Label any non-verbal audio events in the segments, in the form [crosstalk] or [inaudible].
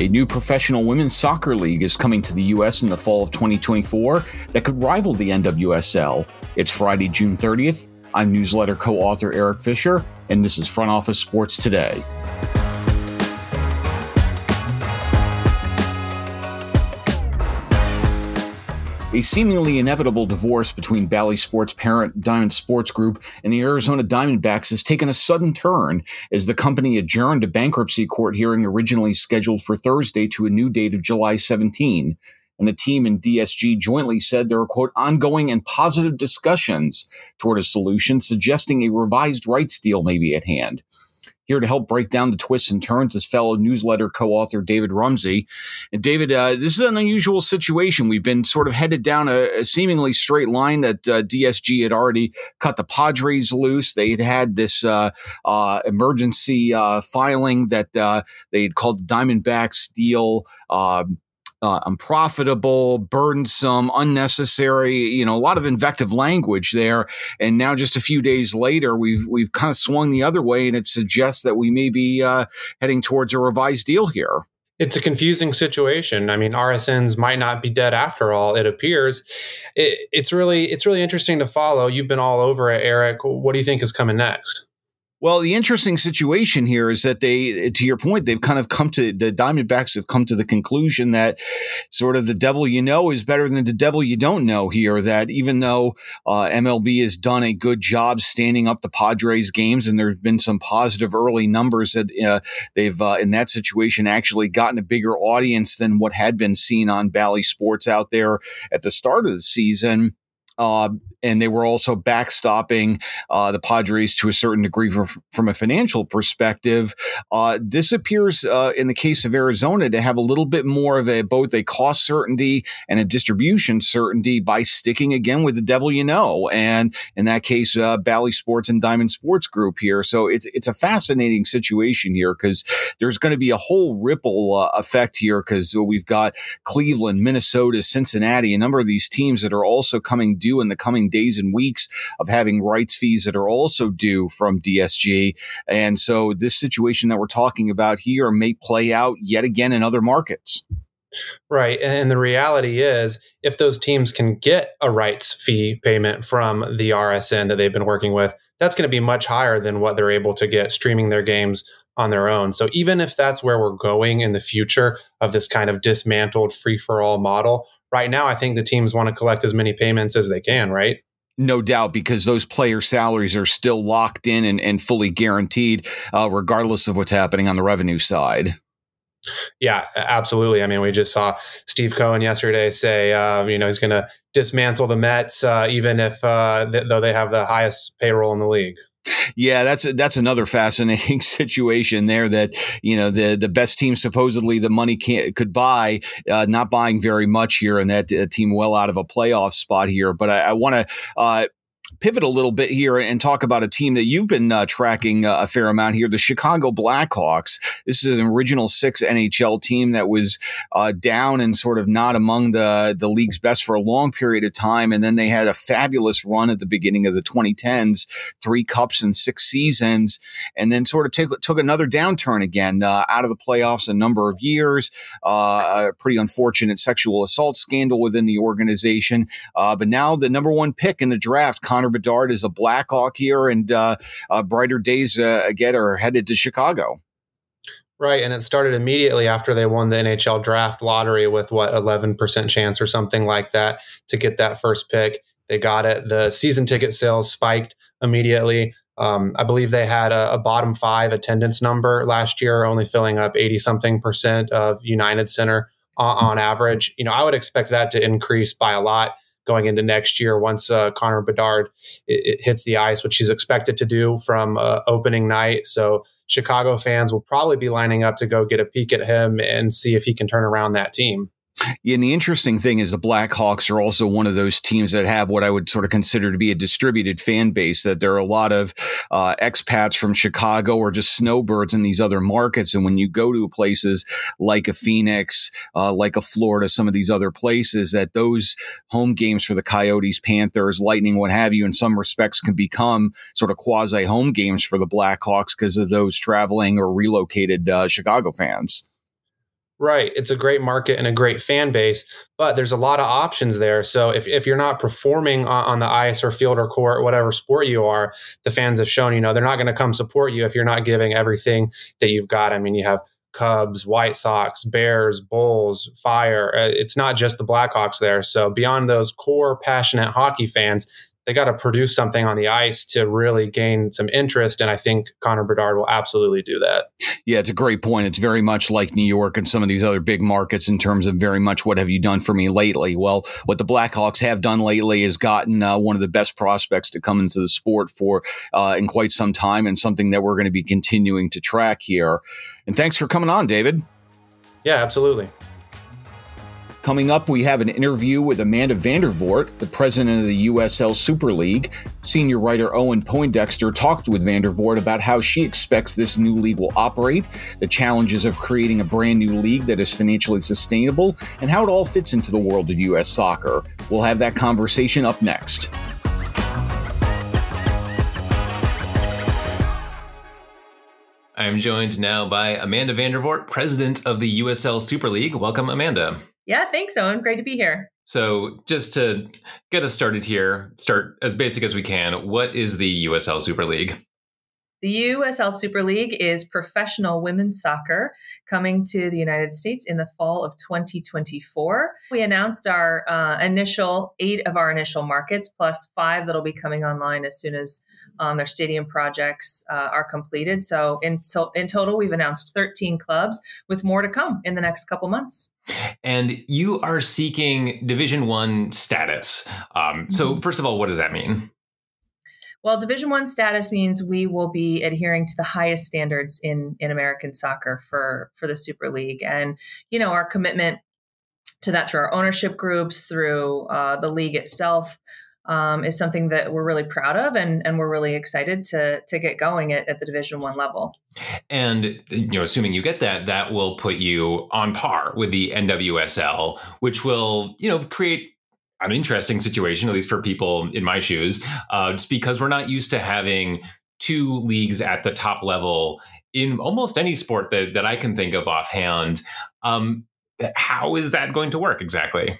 A new professional women's soccer league is coming to the U.S. in the fall of 2024 that could rival the NWSL. It's Friday, June 30th. I'm newsletter co author Eric Fisher, and this is Front Office Sports Today. A seemingly inevitable divorce between Bally Sports parent Diamond Sports Group and the Arizona Diamondbacks has taken a sudden turn as the company adjourned a bankruptcy court hearing originally scheduled for Thursday to a new date of July 17. And the team and DSG jointly said there are, quote, ongoing and positive discussions toward a solution, suggesting a revised rights deal may be at hand. Here to help break down the twists and turns is fellow newsletter co-author David Rumsey. And David, uh, this is an unusual situation. We've been sort of headed down a, a seemingly straight line that uh, DSG had already cut the Padres loose. They had had this uh, uh emergency uh, filing that uh, they had called the Diamondbacks deal. Um, uh, unprofitable, burdensome, unnecessary. You know, a lot of invective language there. And now, just a few days later, we've we've kind of swung the other way, and it suggests that we may be uh, heading towards a revised deal here. It's a confusing situation. I mean, RSNs might not be dead after all. It appears. It, it's really it's really interesting to follow. You've been all over it, Eric. What do you think is coming next? Well, the interesting situation here is that they, to your point, they've kind of come to the Diamondbacks have come to the conclusion that sort of the devil you know is better than the devil you don't know here. That even though uh, MLB has done a good job standing up the Padres games, and there's been some positive early numbers that uh, they've uh, in that situation actually gotten a bigger audience than what had been seen on Bally Sports out there at the start of the season. Uh, and they were also backstopping uh, the Padres to a certain degree from, from a financial perspective. Uh, this appears, uh, in the case of Arizona, to have a little bit more of a both a cost certainty and a distribution certainty by sticking again with the devil you know, and in that case, uh, Bally Sports and Diamond Sports Group here. So it's it's a fascinating situation here because there's going to be a whole ripple uh, effect here because we've got Cleveland, Minnesota, Cincinnati, a number of these teams that are also coming due in the coming days and weeks of having rights fees that are also due from DSG. And so this situation that we're talking about here may play out yet again in other markets. Right. And the reality is, if those teams can get a rights fee payment from the RSN that they've been working with, that's going to be much higher than what they're able to get streaming their games on their own. So even if that's where we're going in the future of this kind of dismantled free for all model, right now, I think the teams want to collect as many payments as they can, right? No doubt, because those player salaries are still locked in and, and fully guaranteed, uh, regardless of what's happening on the revenue side. Yeah, absolutely. I mean, we just saw Steve Cohen yesterday say, uh, you know, he's going to dismantle the Mets, uh, even if uh, th- though they have the highest payroll in the league. Yeah, that's that's another fascinating [laughs] situation there. That you know the the best team supposedly the money can could buy, uh, not buying very much here, and that uh, team well out of a playoff spot here. But I, I want to uh, pivot a little bit here and talk about a team that you've been uh, tracking uh, a fair amount here, the Chicago Blackhawks. This is an original six NHL team that was uh, down and sort of not among the the league's best for a long period of time, and then they had a fabulous run at the beginning of the 2010s, three cups in six seasons, and then sort of take, took another downturn again uh, out of the playoffs a number of years. Uh, a pretty unfortunate sexual assault scandal within the organization, uh, but now the number one pick in the draft. Connor Bedard is a Blackhawk here, and uh, uh, brighter days uh, again are headed to Chicago. Right, and it started immediately after they won the NHL draft lottery with what eleven percent chance or something like that to get that first pick. They got it. The season ticket sales spiked immediately. Um, I believe they had a, a, bottom five attendance number last year, only filling up 80 something percent of United Center on, on, average. You know, I would expect that to increase by a lot going into next year once uh, Connor Bedard it, it hits the ice, which he's expected to do from uh, opening night. So Chicago fans will probably be lining up to go get a peek at him and see if he can turn around that team. And the interesting thing is the Blackhawks are also one of those teams that have what I would sort of consider to be a distributed fan base. That there are a lot of uh, expats from Chicago or just snowbirds in these other markets. And when you go to places like a Phoenix, uh, like a Florida, some of these other places, that those home games for the Coyotes, Panthers, Lightning, what have you, in some respects can become sort of quasi home games for the Blackhawks because of those traveling or relocated uh, Chicago fans. Right. It's a great market and a great fan base, but there's a lot of options there. So if, if you're not performing on, on the ice or field or court, whatever sport you are, the fans have shown, you know, they're not going to come support you if you're not giving everything that you've got. I mean, you have Cubs, White Sox, Bears, Bulls, Fire. Uh, it's not just the Blackhawks there. So beyond those core passionate hockey fans, they got to produce something on the ice to really gain some interest. And I think Connor Bedard will absolutely do that. Yeah, it's a great point. It's very much like New York and some of these other big markets in terms of very much what have you done for me lately? Well, what the Blackhawks have done lately is gotten uh, one of the best prospects to come into the sport for uh, in quite some time and something that we're going to be continuing to track here. And thanks for coming on, David. Yeah, absolutely. Coming up, we have an interview with Amanda Vandervort, the president of the USL Super League. Senior writer Owen Poindexter talked with Vandervort about how she expects this new league will operate, the challenges of creating a brand new league that is financially sustainable, and how it all fits into the world of U.S. soccer. We'll have that conversation up next. I am joined now by Amanda Vandervort, president of the USL Super League. Welcome, Amanda. Yeah, thanks, Owen. Great to be here. So, just to get us started here, start as basic as we can. What is the USL Super League? The USL Super League is professional women's soccer coming to the United States in the fall of 2024. We announced our uh, initial eight of our initial markets, plus five that'll be coming online as soon as um, their stadium projects uh, are completed. So in, so, in total, we've announced 13 clubs with more to come in the next couple months. And you are seeking Division One status. Um, so, mm-hmm. first of all, what does that mean? Well, Division One status means we will be adhering to the highest standards in in American soccer for for the Super League, and you know our commitment to that through our ownership groups, through uh, the league itself. Um, is something that we're really proud of, and, and we're really excited to to get going at, at the Division One level. And you know, assuming you get that, that will put you on par with the NWSL, which will you know create an interesting situation, at least for people in my shoes, uh, just because we're not used to having two leagues at the top level in almost any sport that, that I can think of offhand. Um, how is that going to work exactly?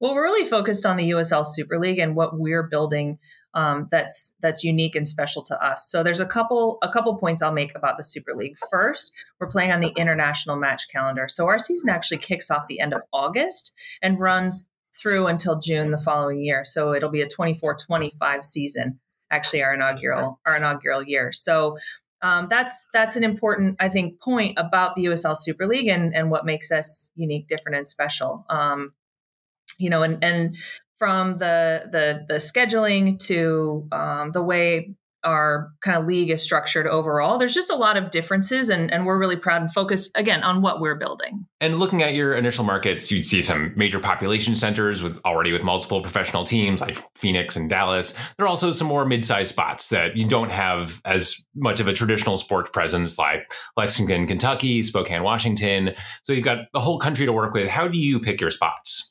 Well, we're really focused on the USL Super League and what we're building um, that's that's unique and special to us. So there's a couple a couple points I'll make about the Super League. First, we're playing on the international match calendar. So our season actually kicks off the end of August and runs through until June the following year. So it'll be a 24-25 season, actually our inaugural our inaugural year. So um, that's that's an important, I think, point about the USL Super League and and what makes us unique, different, and special. Um, you know, and and from the the the scheduling to um, the way our kind of league is structured overall. There's just a lot of differences, and, and we're really proud and focused again on what we're building. And looking at your initial markets, you'd see some major population centers with already with multiple professional teams like Phoenix and Dallas. There are also some more mid-sized spots that you don't have as much of a traditional sports presence like Lexington, Kentucky, Spokane, Washington. So you've got the whole country to work with. How do you pick your spots?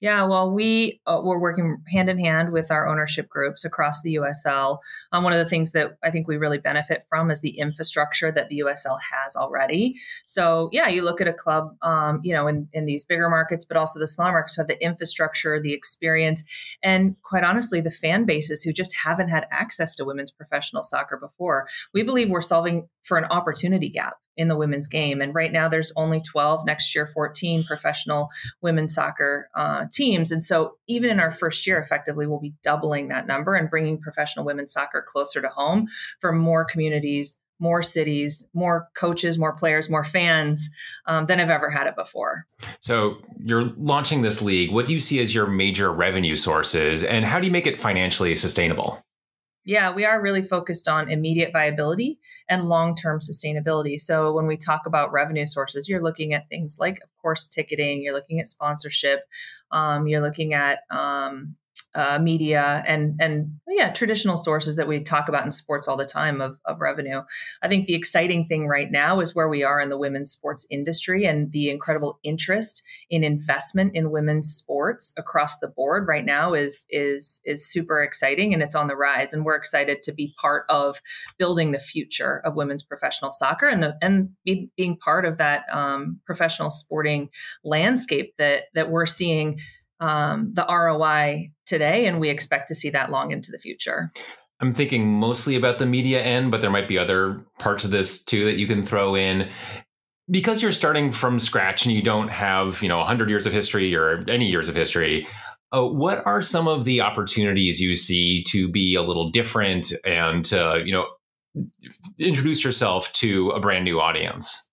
Yeah, well, we uh, we're working hand in hand with our ownership groups across the USL. Um, one of the things that I think we really benefit from is the infrastructure that the USL has already. So, yeah, you look at a club, um, you know, in, in these bigger markets, but also the smaller markets who have the infrastructure, the experience, and quite honestly, the fan bases who just haven't had access to women's professional soccer before. We believe we're solving for an opportunity gap in the women's game. And right now, there's only 12, next year, 14 professional women's soccer uh, teams. And so, even in our first year, effectively, we'll be doubling that number and bringing professional women's soccer closer to home for more communities. More cities, more coaches, more players, more fans um, than have ever had it before. So, you're launching this league. What do you see as your major revenue sources, and how do you make it financially sustainable? Yeah, we are really focused on immediate viability and long term sustainability. So, when we talk about revenue sources, you're looking at things like, of course, ticketing, you're looking at sponsorship, um, you're looking at um, uh, media and and yeah traditional sources that we talk about in sports all the time of, of revenue. I think the exciting thing right now is where we are in the women's sports industry and the incredible interest in investment in women's sports across the board right now is is is super exciting and it's on the rise. And we're excited to be part of building the future of women's professional soccer and the and be, being part of that um, professional sporting landscape that that we're seeing um, the ROI today, and we expect to see that long into the future. I'm thinking mostly about the media end, but there might be other parts of this too that you can throw in. Because you're starting from scratch and you don't have, you know, 100 years of history or any years of history, uh, what are some of the opportunities you see to be a little different and to, you know, introduce yourself to a brand new audience?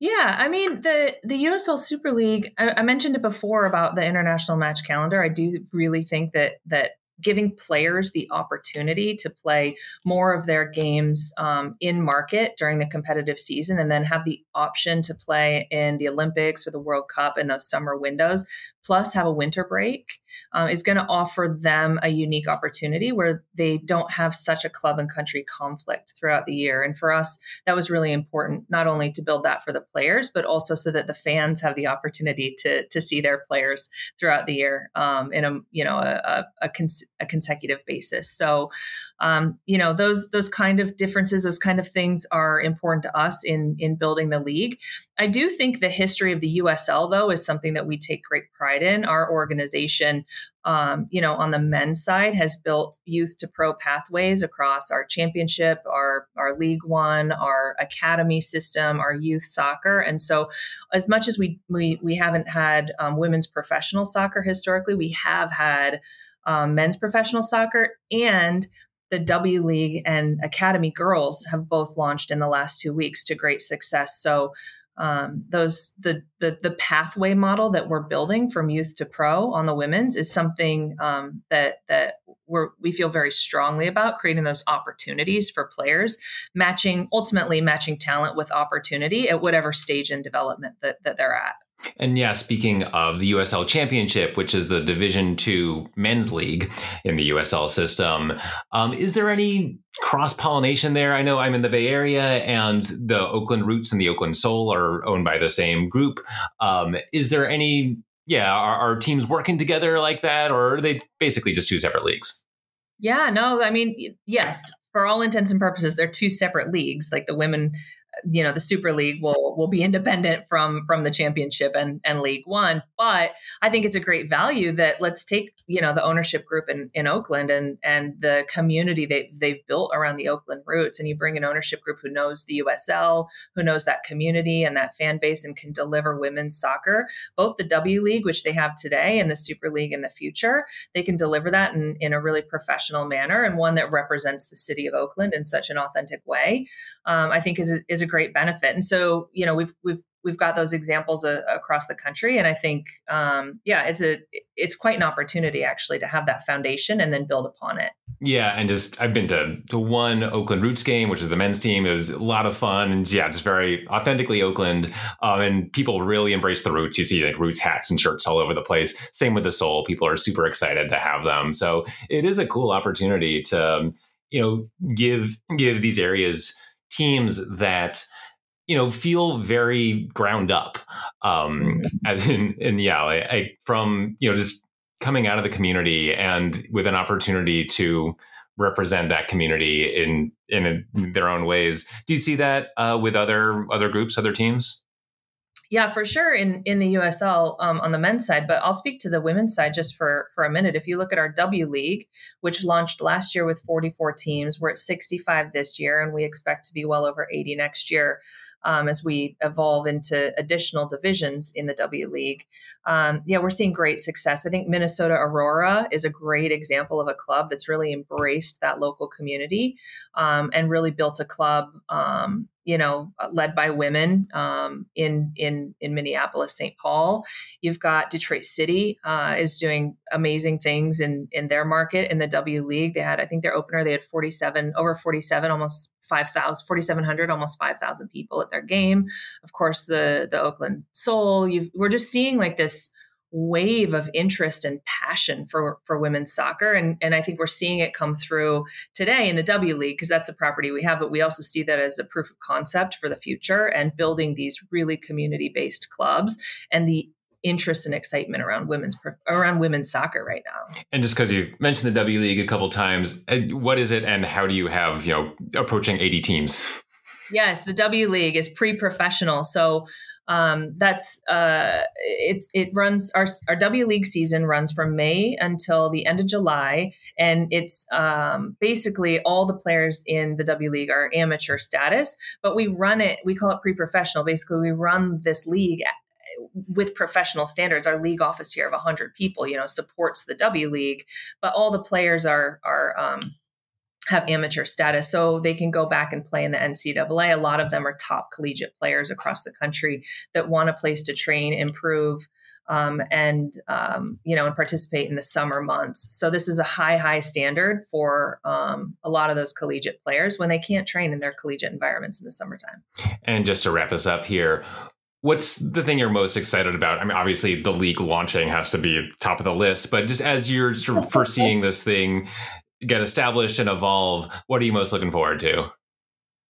Yeah, I mean the the USL Super League. I, I, mentioned it before about the international match calendar. I do really think that that giving players the opportunity to play more of their games um, in market during the competitive season and then have the option to play in the Olympics or the World Cup in those summer windows, plus have a winter break, um, is going to offer them a unique opportunity where they don't have such a club and country conflict throughout the year. And for us, that was really important, not only to build that for the players, but also so that the fans have the opportunity to, to see their players throughout the year um, in a, you know, a, a, a a consecutive basis. So, um, you know, those those kind of differences, those kind of things are important to us in in building the league. I do think the history of the USL though is something that we take great pride in. Our organization um, you know, on the men's side, has built youth to pro pathways across our championship, our our League One, our academy system, our youth soccer. And so, as much as we we we haven't had um, women's professional soccer historically, we have had um, men's professional soccer and the W League and Academy girls have both launched in the last two weeks to great success. So um, those the, the the pathway model that we're building from youth to pro on the women's is something um, that that we're we feel very strongly about creating those opportunities for players, matching ultimately matching talent with opportunity at whatever stage in development that that they're at. And yeah, speaking of the USL Championship, which is the Division Two men's league in the USL system, um, is there any cross pollination there? I know I'm in the Bay Area, and the Oakland Roots and the Oakland Soul are owned by the same group. Um, is there any? Yeah, are, are teams working together like that, or are they basically just two separate leagues? Yeah, no, I mean, yes, for all intents and purposes, they're two separate leagues. Like the women you know the super league will will be independent from from the championship and and league one. But i think it's a great value that let's take you know the ownership group in in oakland and and the community they they've built around the oakland roots. And you bring an ownership group who knows the usl who knows that community and that fan base and can deliver women's soccer both the w league which they have today and the super league in the future. They can deliver that in in a really professional manner and one that represents the city of oakland in such an authentic way um, i think is a, is a great benefit. And so, you know, we've we've we've got those examples uh, across the country, and I think, um, yeah, it's a it's quite an opportunity actually to have that foundation and then build upon it. Yeah, and just I've been to to one Oakland Roots game, which is the men's team, is a lot of fun, and yeah, just very authentically Oakland, um, and people really embrace the Roots. You see like Roots hats and shirts all over the place. Same with the Soul, people are super excited to have them. So it is a cool opportunity to you know give give these areas teams that you know feel very ground up um mm-hmm. as in and yeah I, I, from you know just coming out of the community and with an opportunity to represent that community in in, their own ways do you see that uh, with other other groups other teams yeah, for sure in in the USL um, on the men's side, but I'll speak to the women's side just for for a minute. If you look at our W League, which launched last year with 44 teams, we're at 65 this year, and we expect to be well over 80 next year um, as we evolve into additional divisions in the W League. Um, yeah, we're seeing great success. I think Minnesota Aurora is a great example of a club that's really embraced that local community um, and really built a club um, you know, led by women um, in in in Minneapolis, St. Paul. You've got Detroit City uh, is doing amazing things in in their market in the W League. They had, I think, their opener they had forty seven over forty seven, almost 5,000, 4,700, almost 5,000 people at their game. Of course, the the Oakland Soul. You've, we're just seeing like this wave of interest and passion for for women's soccer and and I think we're seeing it come through today in the W League because that's a property we have but we also see that as a proof of concept for the future and building these really community based clubs and the interest and excitement around women's around women's soccer right now. And just because you mentioned the W League a couple times, uh, what is it, and how do you have you know approaching eighty teams? Yes, the W League is pre-professional, so um, that's uh, it. It runs our our W League season runs from May until the end of July, and it's um, basically all the players in the W League are amateur status, but we run it. We call it pre-professional. Basically, we run this league with professional standards our league office here of 100 people you know supports the w league but all the players are are um, have amateur status so they can go back and play in the ncaa a lot of them are top collegiate players across the country that want a place to train improve um, and um, you know and participate in the summer months. So this is a high high standard for um, a lot of those collegiate players when they can't train in their collegiate environments in the summertime. And just to wrap us up here What's the thing you're most excited about? I mean, obviously the league launching has to be top of the list, but just as you're sort of [laughs] foreseeing this thing get established and evolve, what are you most looking forward to?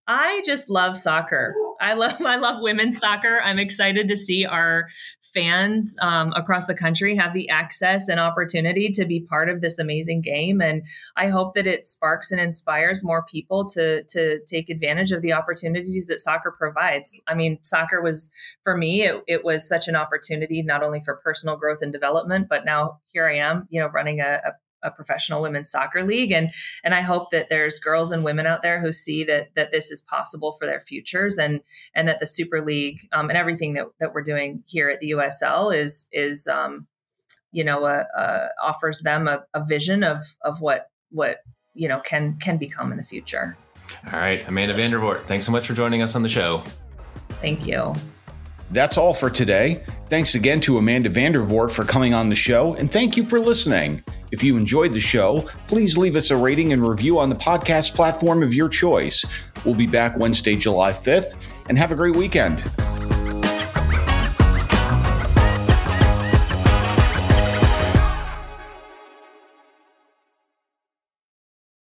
I just love soccer. I love [laughs] I love women's soccer. I'm excited to see our fans um, across the country have the access and opportunity to be part of this amazing game, and I hope that it sparks and inspires more people to to take advantage of the opportunities that soccer provides. I mean, soccer was for me it, it was such an opportunity not only for personal growth and development, but now here I am, you know, running a, a a professional women's soccer league and and I hope that there's girls and women out there who see that that this is possible for their futures and and that the super league um, and everything that, that we're doing here at the USL is is um, you know a, a offers them a, a vision of of what what you know can can become in the future. All right, Amanda Vandervort, thanks so much for joining us on the show. Thank you. That's all for today. Thanks again to Amanda Vandervort for coming on the show, and thank you for listening. If you enjoyed the show, please leave us a rating and review on the podcast platform of your choice. We'll be back Wednesday, July 5th, and have a great weekend.